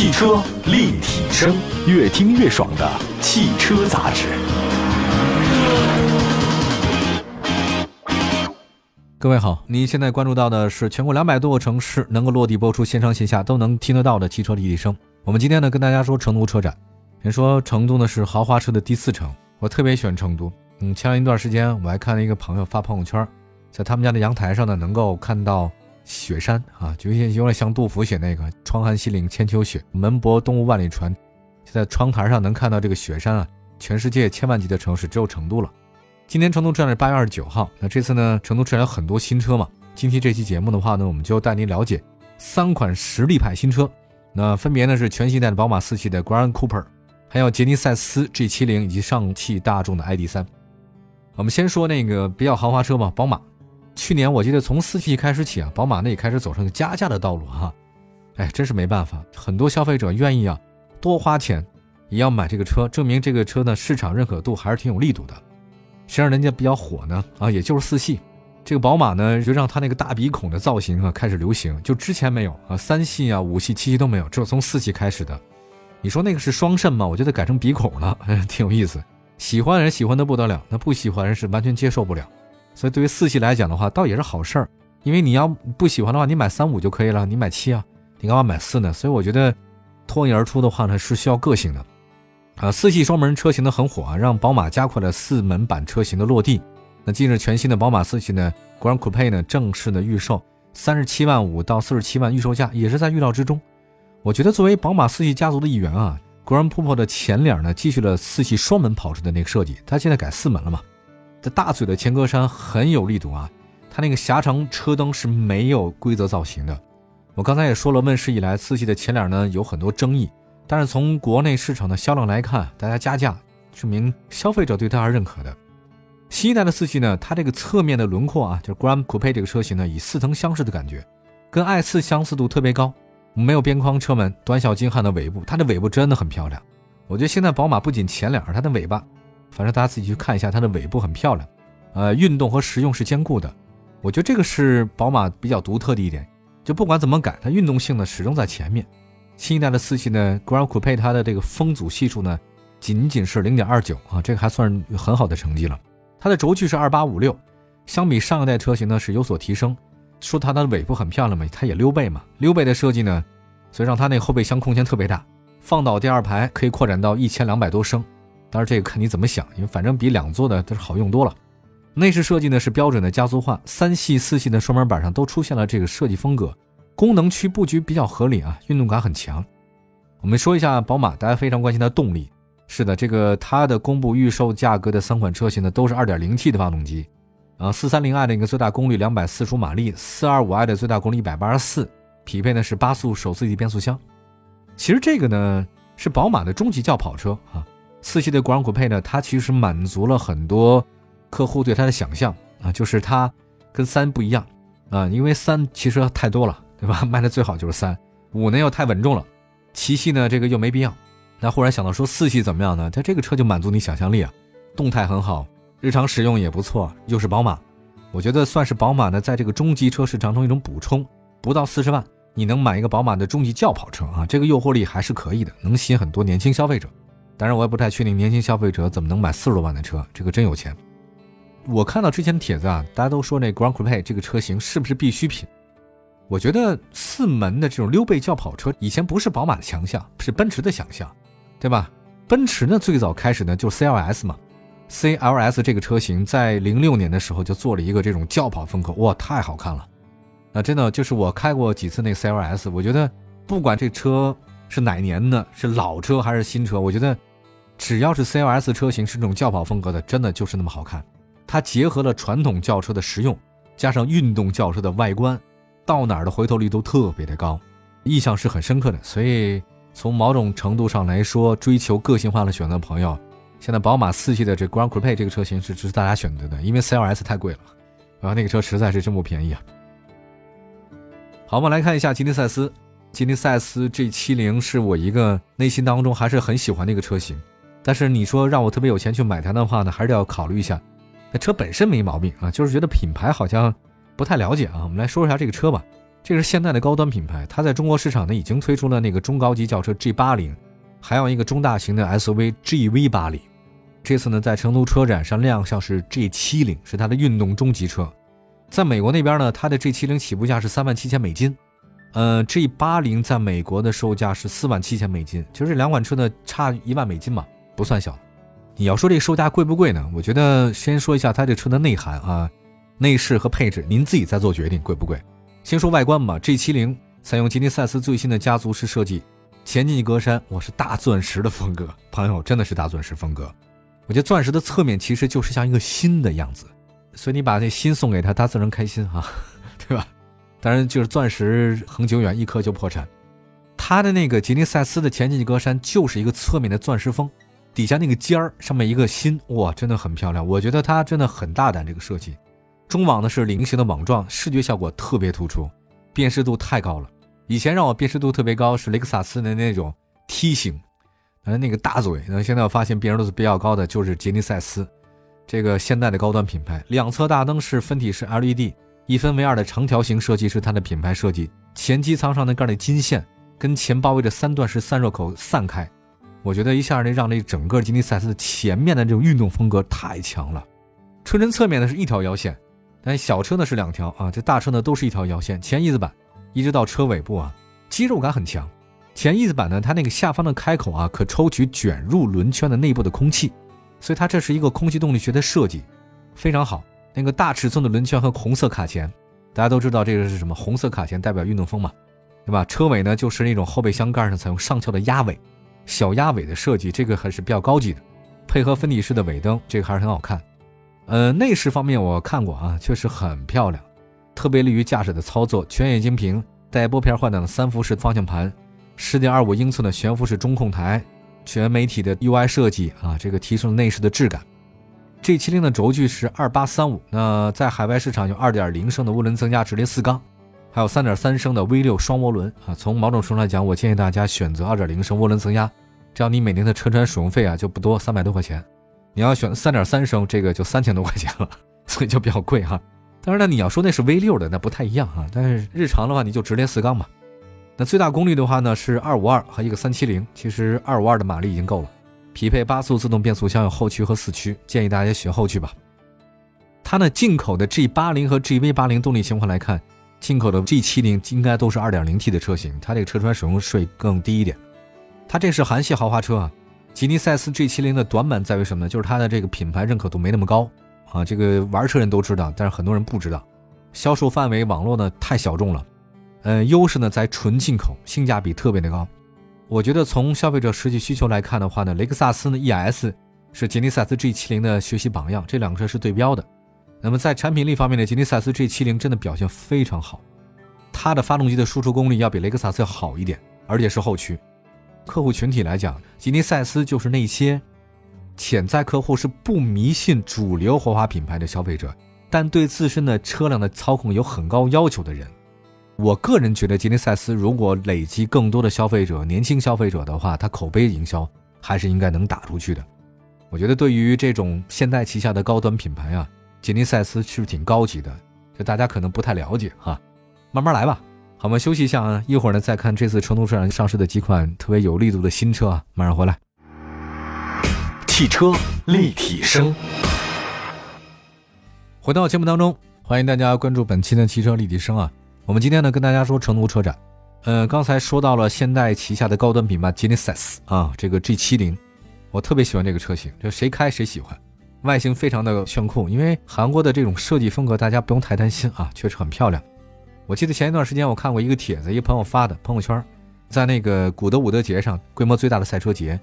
汽车立体声，越听越爽的汽车杂志。各位好，您现在关注到的是全国两百多个城市能够落地播出，线上线下都能听得到的汽车立体声。我们今天呢，跟大家说成都车展。人说成都呢是豪华车的第四城，我特别喜欢成都。嗯，前一段时间我还看了一个朋友发朋友圈，在他们家的阳台上呢，能够看到雪山啊，就有点像杜甫写那个“窗含西岭千秋雪，门泊东吴万里船”。就在窗台上能看到这个雪山啊，全世界千万级的城市只有成都了。今天成都车展是八月二十九号，那这次呢，成都车展有很多新车嘛。今天这期节目的话呢，我们就带您了解三款实力派新车，那分别呢是全新一代的宝马四系的 Grand Cooper，还有杰尼赛斯 G70 以及上汽大众的 ID.3。我们先说那个比较豪华车吧，宝马。去年我记得从四系开始起啊，宝马呢也开始走上加价的道路哈。哎，真是没办法，很多消费者愿意啊多花钱也要买这个车，证明这个车呢市场认可度还是挺有力度的。谁让人家比较火呢？啊，也就是四系，这个宝马呢就让它那个大鼻孔的造型啊开始流行，就之前没有啊，三系啊、五系、七系都没有，只有从四系开始的。你说那个是双肾吗？我觉得改成鼻孔了，挺有意思。喜欢人喜欢的不得了，那不喜欢人是完全接受不了。所以对于四系来讲的话，倒也是好事儿，因为你要不喜欢的话，你买三五就可以了，你买七啊，你干嘛买四呢？所以我觉得脱颖而出的话呢，是需要个性的。啊，四系双门车型的很火啊，让宝马加快了四门版车型的落地。那近日全新的宝马四系呢，Grand Coupe 呢正式的预售，三十七万五到四十七万预售价也是在预料之中。我觉得作为宝马四系家族的一员啊，Grand Coupe 的前脸呢继续了四系双门跑车的那个设计，它现在改四门了嘛。这大嘴的前格栅很有力度啊，它那个狭长车灯是没有规则造型的。我刚才也说了，问世以来四系的前脸呢有很多争议。但是从国内市场的销量来看，大家加价，证明消费者对它是认可的。新一代的四系呢，它这个侧面的轮廓啊，就是 Grand Coupe 这个车型呢，以似曾相识的感觉，跟 i 四相似度特别高。没有边框车门，短小精悍的尾部，它的尾部真的很漂亮。我觉得现在宝马不仅前脸，它的尾巴，反正大家自己去看一下，它的尾部很漂亮。呃，运动和实用是兼顾的，我觉得这个是宝马比较独特的一点。就不管怎么改，它运动性呢始终在前面。新一代的四系呢，Grand Coupe 它的这个风阻系数呢，仅仅是零点二九啊，这个还算很好的成绩了。它的轴距是二八五六，相比上一代车型呢是有所提升。说它的尾部很漂亮嘛，它也溜背嘛，溜背的设计呢，所以让它那后备箱空间特别大，放倒第二排可以扩展到一千两百多升。当然这个看你怎么想，因为反正比两座的都是好用多了。内饰设计呢是标准的家族化，三系、四系的双门板上都出现了这个设计风格。功能区布局比较合理啊，运动感很强。我们说一下宝马，大家非常关心的动力。是的，这个它的公布预售价格的三款车型呢，都是 2.0T 的发动机，啊，430i 的一个最大功率245马力，425i 的最大功率184，匹配的是八速手自一体变速箱。其实这个呢是宝马的中级轿跑车啊。四系的 Grand Coupe 呢，它其实满足了很多客户对它的想象啊，就是它跟三不一样啊，因为三其实太多了。对吧？卖的最好就是三五呢，又太稳重了；七系呢，这个又没必要。那忽然想到说四系怎么样呢？它这个车就满足你想象力啊，动态很好，日常使用也不错，又是宝马，我觉得算是宝马呢在这个中级车市场中一种补充。不到四十万，你能买一个宝马的中级轿跑车啊，这个诱惑力还是可以的，能吸引很多年轻消费者。当然，我也不太确定年轻消费者怎么能买四十多万的车，这个真有钱。我看到之前的帖子啊，大家都说那 Grand Coupe 这个车型是不是必需品？我觉得四门的这种溜背轿跑车以前不是宝马的强项，是奔驰的强项，对吧？奔驰呢最早开始呢就是 CLS 嘛，CLS 这个车型在零六年的时候就做了一个这种轿跑风格，哇，太好看了！那真的就是我开过几次那 CLS，我觉得不管这车是哪年的，是老车还是新车，我觉得只要是 CLS 车型是这种轿跑风格的，真的就是那么好看。它结合了传统轿车的实用，加上运动轿车的外观。到哪儿的回头率都特别的高，印象是很深刻的。所以从某种程度上来说，追求个性化的选择朋友，现在宝马四系的这 Grand Coupe 这个车型是值得大家选择的，因为 CLS 太贵了，然后那个车实在是真不便宜啊。好，我们来看一下吉尼赛斯，吉尼赛斯 G70 是我一个内心当中还是很喜欢的一个车型，但是你说让我特别有钱去买它的话呢，还是要考虑一下。那车本身没毛病啊，就是觉得品牌好像。不太了解啊，我们来说一下这个车吧。这是现代的高端品牌，它在中国市场呢已经推出了那个中高级轿车 G 八零，还有一个中大型的 SUV GV 八零。这次呢在成都车展上亮相是 G 七零，是它的运动中级车。在美国那边呢，它的 G 七零起步价是三万七千美金，呃，G 八零在美国的售价是四万七千美金，其实这两款车呢差一万美金嘛，不算小。你要说这售价贵不贵呢？我觉得先说一下它这车的内涵啊，内饰和配置，您自己再做决定贵不贵。先说外观吧，G70 采用吉尼赛斯最新的家族式设计，前进气格栅我是大钻石的风格，朋友真的是大钻石风格。我觉得钻石的侧面其实就是像一个心的样子，所以你把那心送给他，他自然开心啊，对吧？当然就是钻石恒久远，一颗就破产。它的那个吉尼赛斯的前进气格栅就是一个侧面的钻石风，底下那个尖儿上面一个心，哇，真的很漂亮。我觉得它真的很大胆这个设计。中网呢是菱形的网状，视觉效果特别突出，辨识度太高了。以前让我辨识度特别高是雷克萨斯的那种梯形，呃那个大嘴。那现在我发现辨识度比较高的就是杰尼赛斯，这个现代的高端品牌。两侧大灯是分体式 LED，一分为二的长条形设计是它的品牌设计。前机舱上那盖的金线跟前包围的三段式散热口散开，我觉得一下那让这整个吉尼赛斯的前面的这种运动风格太强了。车身侧面呢是一条腰线。但小车呢是两条啊，这大车呢都是一条腰线。前翼子板一直到车尾部啊，肌肉感很强。前翼子板呢，它那个下方的开口啊，可抽取卷入轮圈的内部的空气，所以它这是一个空气动力学的设计，非常好。那个大尺寸的轮圈和红色卡钳，大家都知道这个是什么？红色卡钳代表运动风嘛，对吧？车尾呢就是那种后备箱盖上采用上翘的鸭尾，小鸭尾的设计，这个还是比较高级的，配合分体式的尾灯，这个还是很好看。呃，内饰方面我看过啊，确实很漂亮，特别利于驾驶的操作。全液晶屏，带拨片换挡的三辐式方向盘，十点二五英寸的悬浮式中控台，全媒体的 UI 设计啊，这个提升了内饰的质感。G70 的轴距是二八三五，那在海外市场有二点零升的涡轮增压直列四缸，还有三点三升的 V 六双涡轮啊。从某种程度来讲，我建议大家选择二点零升涡轮增压，这样你每年的车船使用费啊就不多，三百多块钱。你要选三点三升，这个就三千多块钱了，所以就比较贵哈。当然呢，你要说那是 V 六的，那不太一样哈。但是日常的话，你就直列四缸嘛。那最大功率的话呢是二五二和一个三七零，其实二五二的马力已经够了，匹配八速自动变速箱，有后驱和四驱，建议大家选后驱吧。它呢，进口的 G 八零和 GV 八零动力情况来看，进口的 G 七零应该都是二点零 T 的车型，它这个车船使用税更低一点。它这是韩系豪华车啊。吉尼赛斯 G70 的短板在于什么呢？就是它的这个品牌认可度没那么高啊。这个玩车人都知道，但是很多人不知道，销售范围网络呢太小众了。呃，优势呢在纯进口，性价比特别的高。我觉得从消费者实际需求来看的话呢，雷克萨斯呢 ES 是吉尼赛斯 G70 的学习榜样，这两个车是对标的。那么在产品力方面呢，吉尼赛斯 G70 真的表现非常好，它的发动机的输出功率要比雷克萨斯要好一点，而且是后驱。客户群体来讲，吉尼赛斯就是那些潜在客户是不迷信主流豪华品牌的消费者，但对自身的车辆的操控有很高要求的人。我个人觉得，吉尼赛斯如果累积更多的消费者、年轻消费者的话，它口碑营销还是应该能打出去的。我觉得，对于这种现代旗下的高端品牌啊，吉尼赛斯是挺高级的，就大家可能不太了解哈，慢慢来吧。好，我们休息一下啊，一会儿呢再看这次成都车展上市的几款特别有力度的新车啊，马上回来。汽车立体声，回到节目当中，欢迎大家关注本期的汽车立体声啊。我们今天呢跟大家说成都车展，呃，刚才说到了现代旗下的高端品牌吉尼赛斯啊，这个 G 七零我特别喜欢这个车型，就谁开谁喜欢，外形非常的炫酷，因为韩国的这种设计风格大家不用太担心啊，确实很漂亮。我记得前一段时间我看过一个帖子，一个朋友发的朋友圈，在那个古德伍德节上，规模最大的赛车节，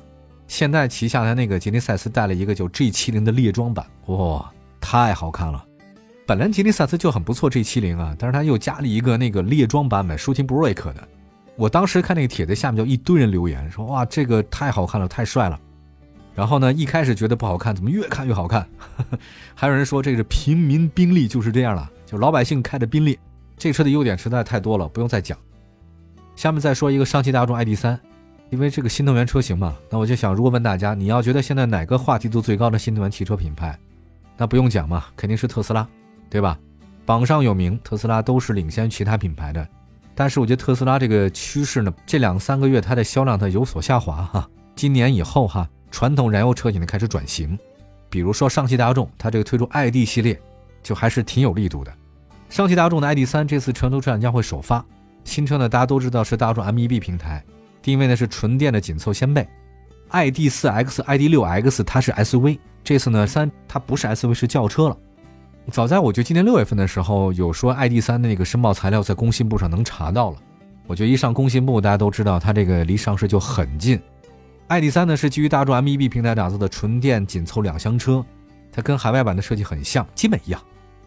现代旗下的那个吉尼赛斯带了一个叫 G70 的猎装版，哇，太好看了。本来吉尼赛斯就很不错，G70 啊，但是他又加了一个那个猎装版本，Shooting Brake 的。我当时看那个帖子下面就一堆人留言说，哇，这个太好看了，太帅了。然后呢，一开始觉得不好看，怎么越看越好看？还有人说这个平民宾利就是这样了，就老百姓开的宾利。这车的优点实在太多了，不用再讲。下面再说一个上汽大众 ID.3，因为这个新能源车型嘛，那我就想，如果问大家，你要觉得现在哪个话题度最高的新能源汽车品牌，那不用讲嘛，肯定是特斯拉，对吧？榜上有名，特斯拉都是领先其他品牌的。但是我觉得特斯拉这个趋势呢，这两三个月它的销量它有所下滑哈。今年以后哈，传统燃油车型呢开始转型，比如说上汽大众，它这个推出 ID 系列就还是挺有力度的。上汽大众的 ID.3 这次成都车展将会首发新车呢，大家都知道是大众 MEB 平台，定位呢是纯电的紧凑掀背。ID.4X、ID.6X 它是 SUV，这次呢三它不是 SUV 是轿车了。早在我觉得今年六月份的时候，有说 ID.3 的那个申报材料在工信部上能查到了。我觉得一上工信部，大家都知道它这个离上市就很近。ID.3 呢是基于大众 MEB 平台打造的纯电紧凑两厢车，它跟海外版的设计很像，基本一样。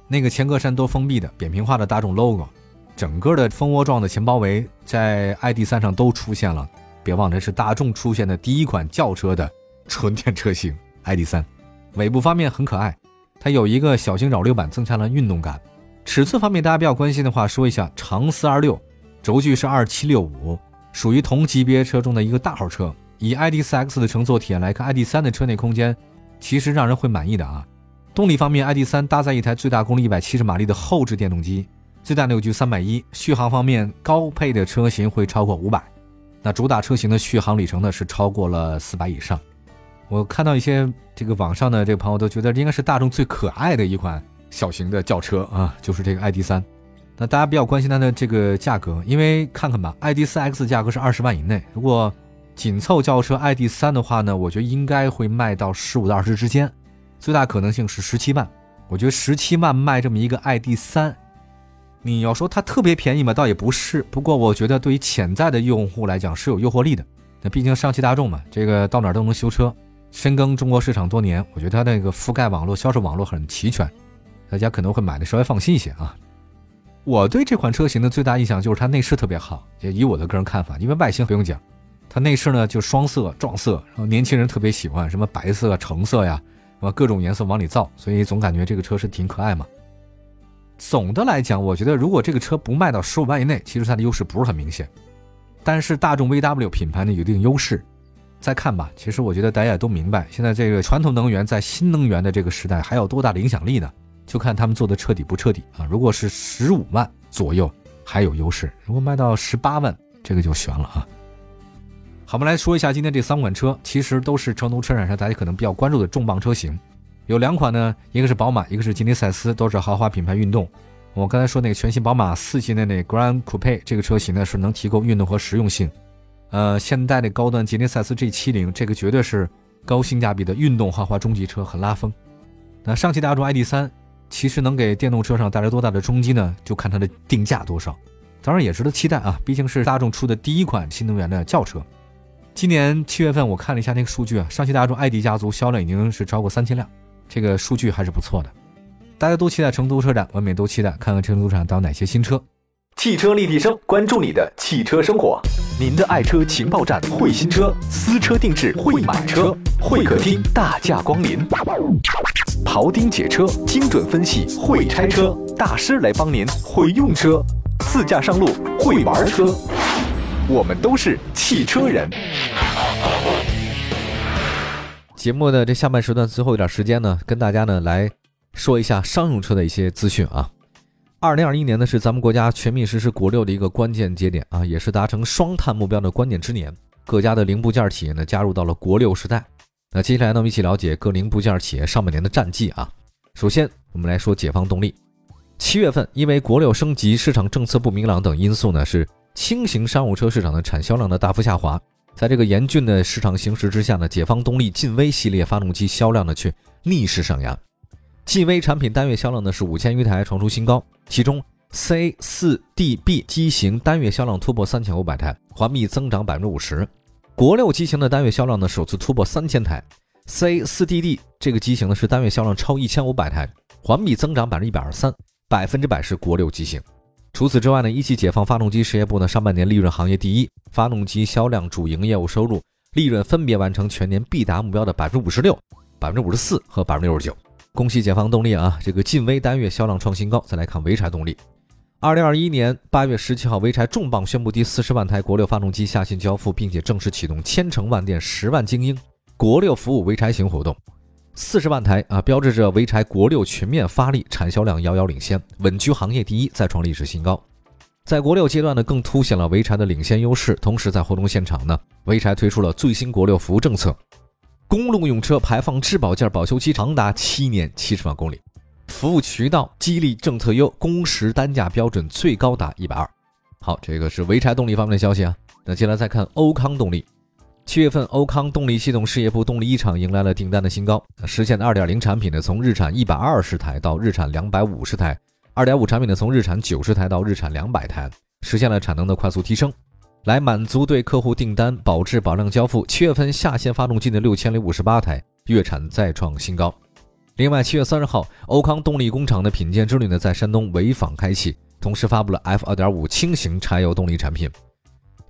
那个前格栅都封闭的扁平化的大众 logo，整个的蜂窝状的前包围在 ID.3 上都出现了。别忘了是大众出现的第一款轿车的纯电车型 ID.3。尾部方面很可爱。它有一个小型扰流板，增强了运动感。尺寸方面，大家比较关心的话，说一下：长四二六，轴距是二七六五，属于同级别车中的一个大号车。以 ID.4X 的乘坐体验来看，ID.3 的车内空间其实让人会满意的啊。动力方面，ID.3 搭载一台最大功率一百七十马力的后置电动机，最大扭矩三百一。续航方面，高配的车型会超过五百，那主打车型的续航里程呢是超过了四百以上。我看到一些这个网上的这个朋友都觉得应该是大众最可爱的一款小型的轿车啊，就是这个 ID.3。那大家比较关心它的这个价格，因为看看吧，ID.4X 价格是二十万以内，如果紧凑轿车 ID.3 的话呢，我觉得应该会卖到十五到二十之间，最大可能性是十七万。我觉得十七万卖这么一个 ID.3，你要说它特别便宜嘛，倒也不是。不过我觉得对于潜在的用户来讲是有诱惑力的。那毕竟上汽大众嘛，这个到哪都能修车。深耕中国市场多年，我觉得它那个覆盖网络、销售网络很齐全，大家可能会买的稍微放心一些啊。我对这款车型的最大印象就是它内饰特别好，也以我的个人看法，因为外形不用讲，它内饰呢就双色撞色，然后年轻人特别喜欢什么白色、橙色呀，啊各种颜色往里造，所以总感觉这个车是挺可爱嘛。总的来讲，我觉得如果这个车不卖到十五万以内，其实它的优势不是很明显，但是大众 VW 品牌呢有一定优势。再看吧，其实我觉得大家也都明白，现在这个传统能源在新能源的这个时代还有多大的影响力呢？就看他们做的彻底不彻底啊！如果是十五万左右还有优势，如果卖到十八万，这个就悬了啊！好，我们来说一下今天这三款车，其实都是成都车展上大家可能比较关注的重磅车型。有两款呢，一个是宝马，一个是吉尼赛斯，都是豪华品牌运动。我刚才说那个全新宝马四系的那 Grand Coupe 这个车型呢，是能提供运动和实用性。呃，现代的高端吉尼赛斯 G70，这个绝对是高性价比的运动豪华中级车，很拉风。那上汽大众 ID.3 其实能给电动车上带来多大的冲击呢？就看它的定价多少。当然也值得期待啊，毕竟是大众出的第一款新能源的轿车。今年七月份我看了一下那个数据啊，上汽大众 ID 家族销量已经是超过三千辆，这个数据还是不错的。大家都期待成都车展，我们也都期待看看成都车展到哪些新车。汽车立体声，关注你的汽车生活。您的爱车情报站，会新车，私车定制，会买车，会客厅大驾光临。庖丁解车，精准分析，会拆车大师来帮您会用车，自驾上路会玩车。我们都是汽车人。节目的这下半时段最后一点时间呢，跟大家呢来说一下商用车的一些资讯啊。二零二一年呢，是咱们国家全面实施国六的一个关键节点啊，也是达成双碳目标的关键之年。各家的零部件企业呢，加入到了国六时代。那接下来呢，我们一起了解各零部件企业上半年的战绩啊。首先，我们来说解放动力。七月份，因为国六升级、市场政策不明朗等因素呢，是轻型商务车市场的产销量的大幅下滑。在这个严峻的市场形势之下呢，解放动力劲威系列发动机销量呢却逆势上扬。劲威产品单月销量呢是五千余台，创出新高。其中 C 四 DB 机型单月销量突破三千五百台，环比增长百分之五十。国六机型的单月销量呢首次突破三千台。C 四 DD 这个机型呢是单月销量超一千五百台，环比增长百分之一百二十三，百分之百是国六机型。除此之外呢，一汽解放发动机事业部呢上半年利润行业第一，发动机销量、主营业务收入、利润分别完成全年必达目标的百分之五十六、百分之五十四和百分之六十九。恭喜解放动力啊！这个劲威单月销量创新高。再来看潍柴动力，二零二一年八月十七号，潍柴重磅宣布第四十万台国六发动机下线交付，并且正式启动千城万店十万精英国六服务潍柴行活动。四十万台啊，标志着潍柴国六全面发力，产销量遥遥领先，稳居行业第一，再创历史新高。在国六阶段呢，更凸显了潍柴的领先优势。同时，在活动现场呢，潍柴推出了最新国六服务政策，公路用车排放质保件保修期长达七年七十万公里，服务渠道激励政策优，工时单价标准最高达一百二。好，这个是潍柴动力方面的消息啊。那接下来再看欧康动力，七月份欧康动力系统事业部动力一厂迎来了订单的新高，实现的二点零产品呢，从日产一百二十台到日产两百五十台。二点五产品呢，从日产九十台到日产两百台，实现了产能的快速提升，来满足对客户订单保质保量交付。七月份下线发动机的六千零五十八台，月产再创新高。另外，七月三十号，欧康动力工厂的品鉴之旅呢，在山东潍坊开启，同时发布了 F 二点五轻型柴油动力产品。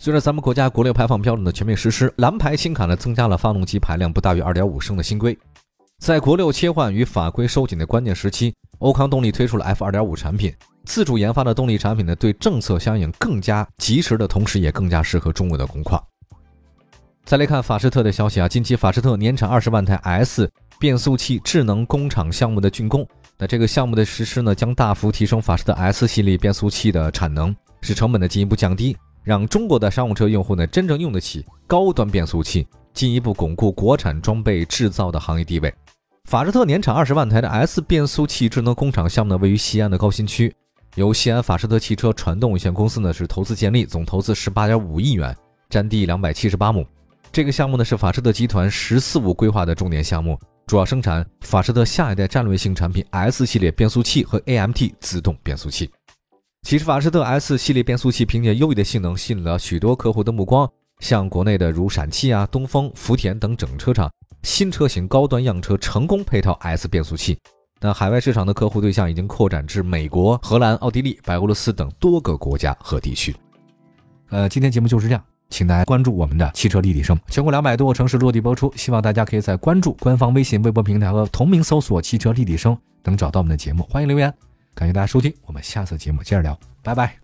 随着咱们国家国六排放标准的全面实施，蓝牌新卡呢，增加了发动机排量不大于二点五升的新规。在国六切换与法规收紧的关键时期。欧康动力推出了 F 二点五产品，自主研发的动力产品呢，对政策相应更加及时的同时，也更加适合中国的工况。再来看法士特的消息啊，近期法士特年产二十万台 S 变速器智能工厂项目的竣工，那这个项目的实施呢，将大幅提升法士特 S 系列变速器的产能，使成本的进一步降低，让中国的商用车用户呢，真正用得起高端变速器，进一步巩固国产装备制造的行业地位。法士特年产二十万台的 S 变速器智能工厂项目呢，位于西安的高新区，由西安法士特汽车传动有限公司呢是投资建立，总投资十八点五亿元，占地两百七十八亩。这个项目呢是法士特集团“十四五”规划的重点项目，主要生产法士特下一代战略性产品 S 系列变速器和 AMT 自动变速器。其实法士特 S 系列变速器凭借优异的性能，吸引了许多客户的目光，像国内的如陕汽啊、东风、福田等整车厂。新车型高端样车成功配套 S 变速器，那海外市场的客户对象已经扩展至美国、荷兰、奥地利、白俄罗斯等多个国家和地区。呃，今天节目就是这样，请大家关注我们的汽车立体声，全国两百多个城市落地播出。希望大家可以在关注官方微信、微博平台和同名搜索“汽车立体声”，能找到我们的节目。欢迎留言，感谢大家收听，我们下次节目接着聊，拜拜。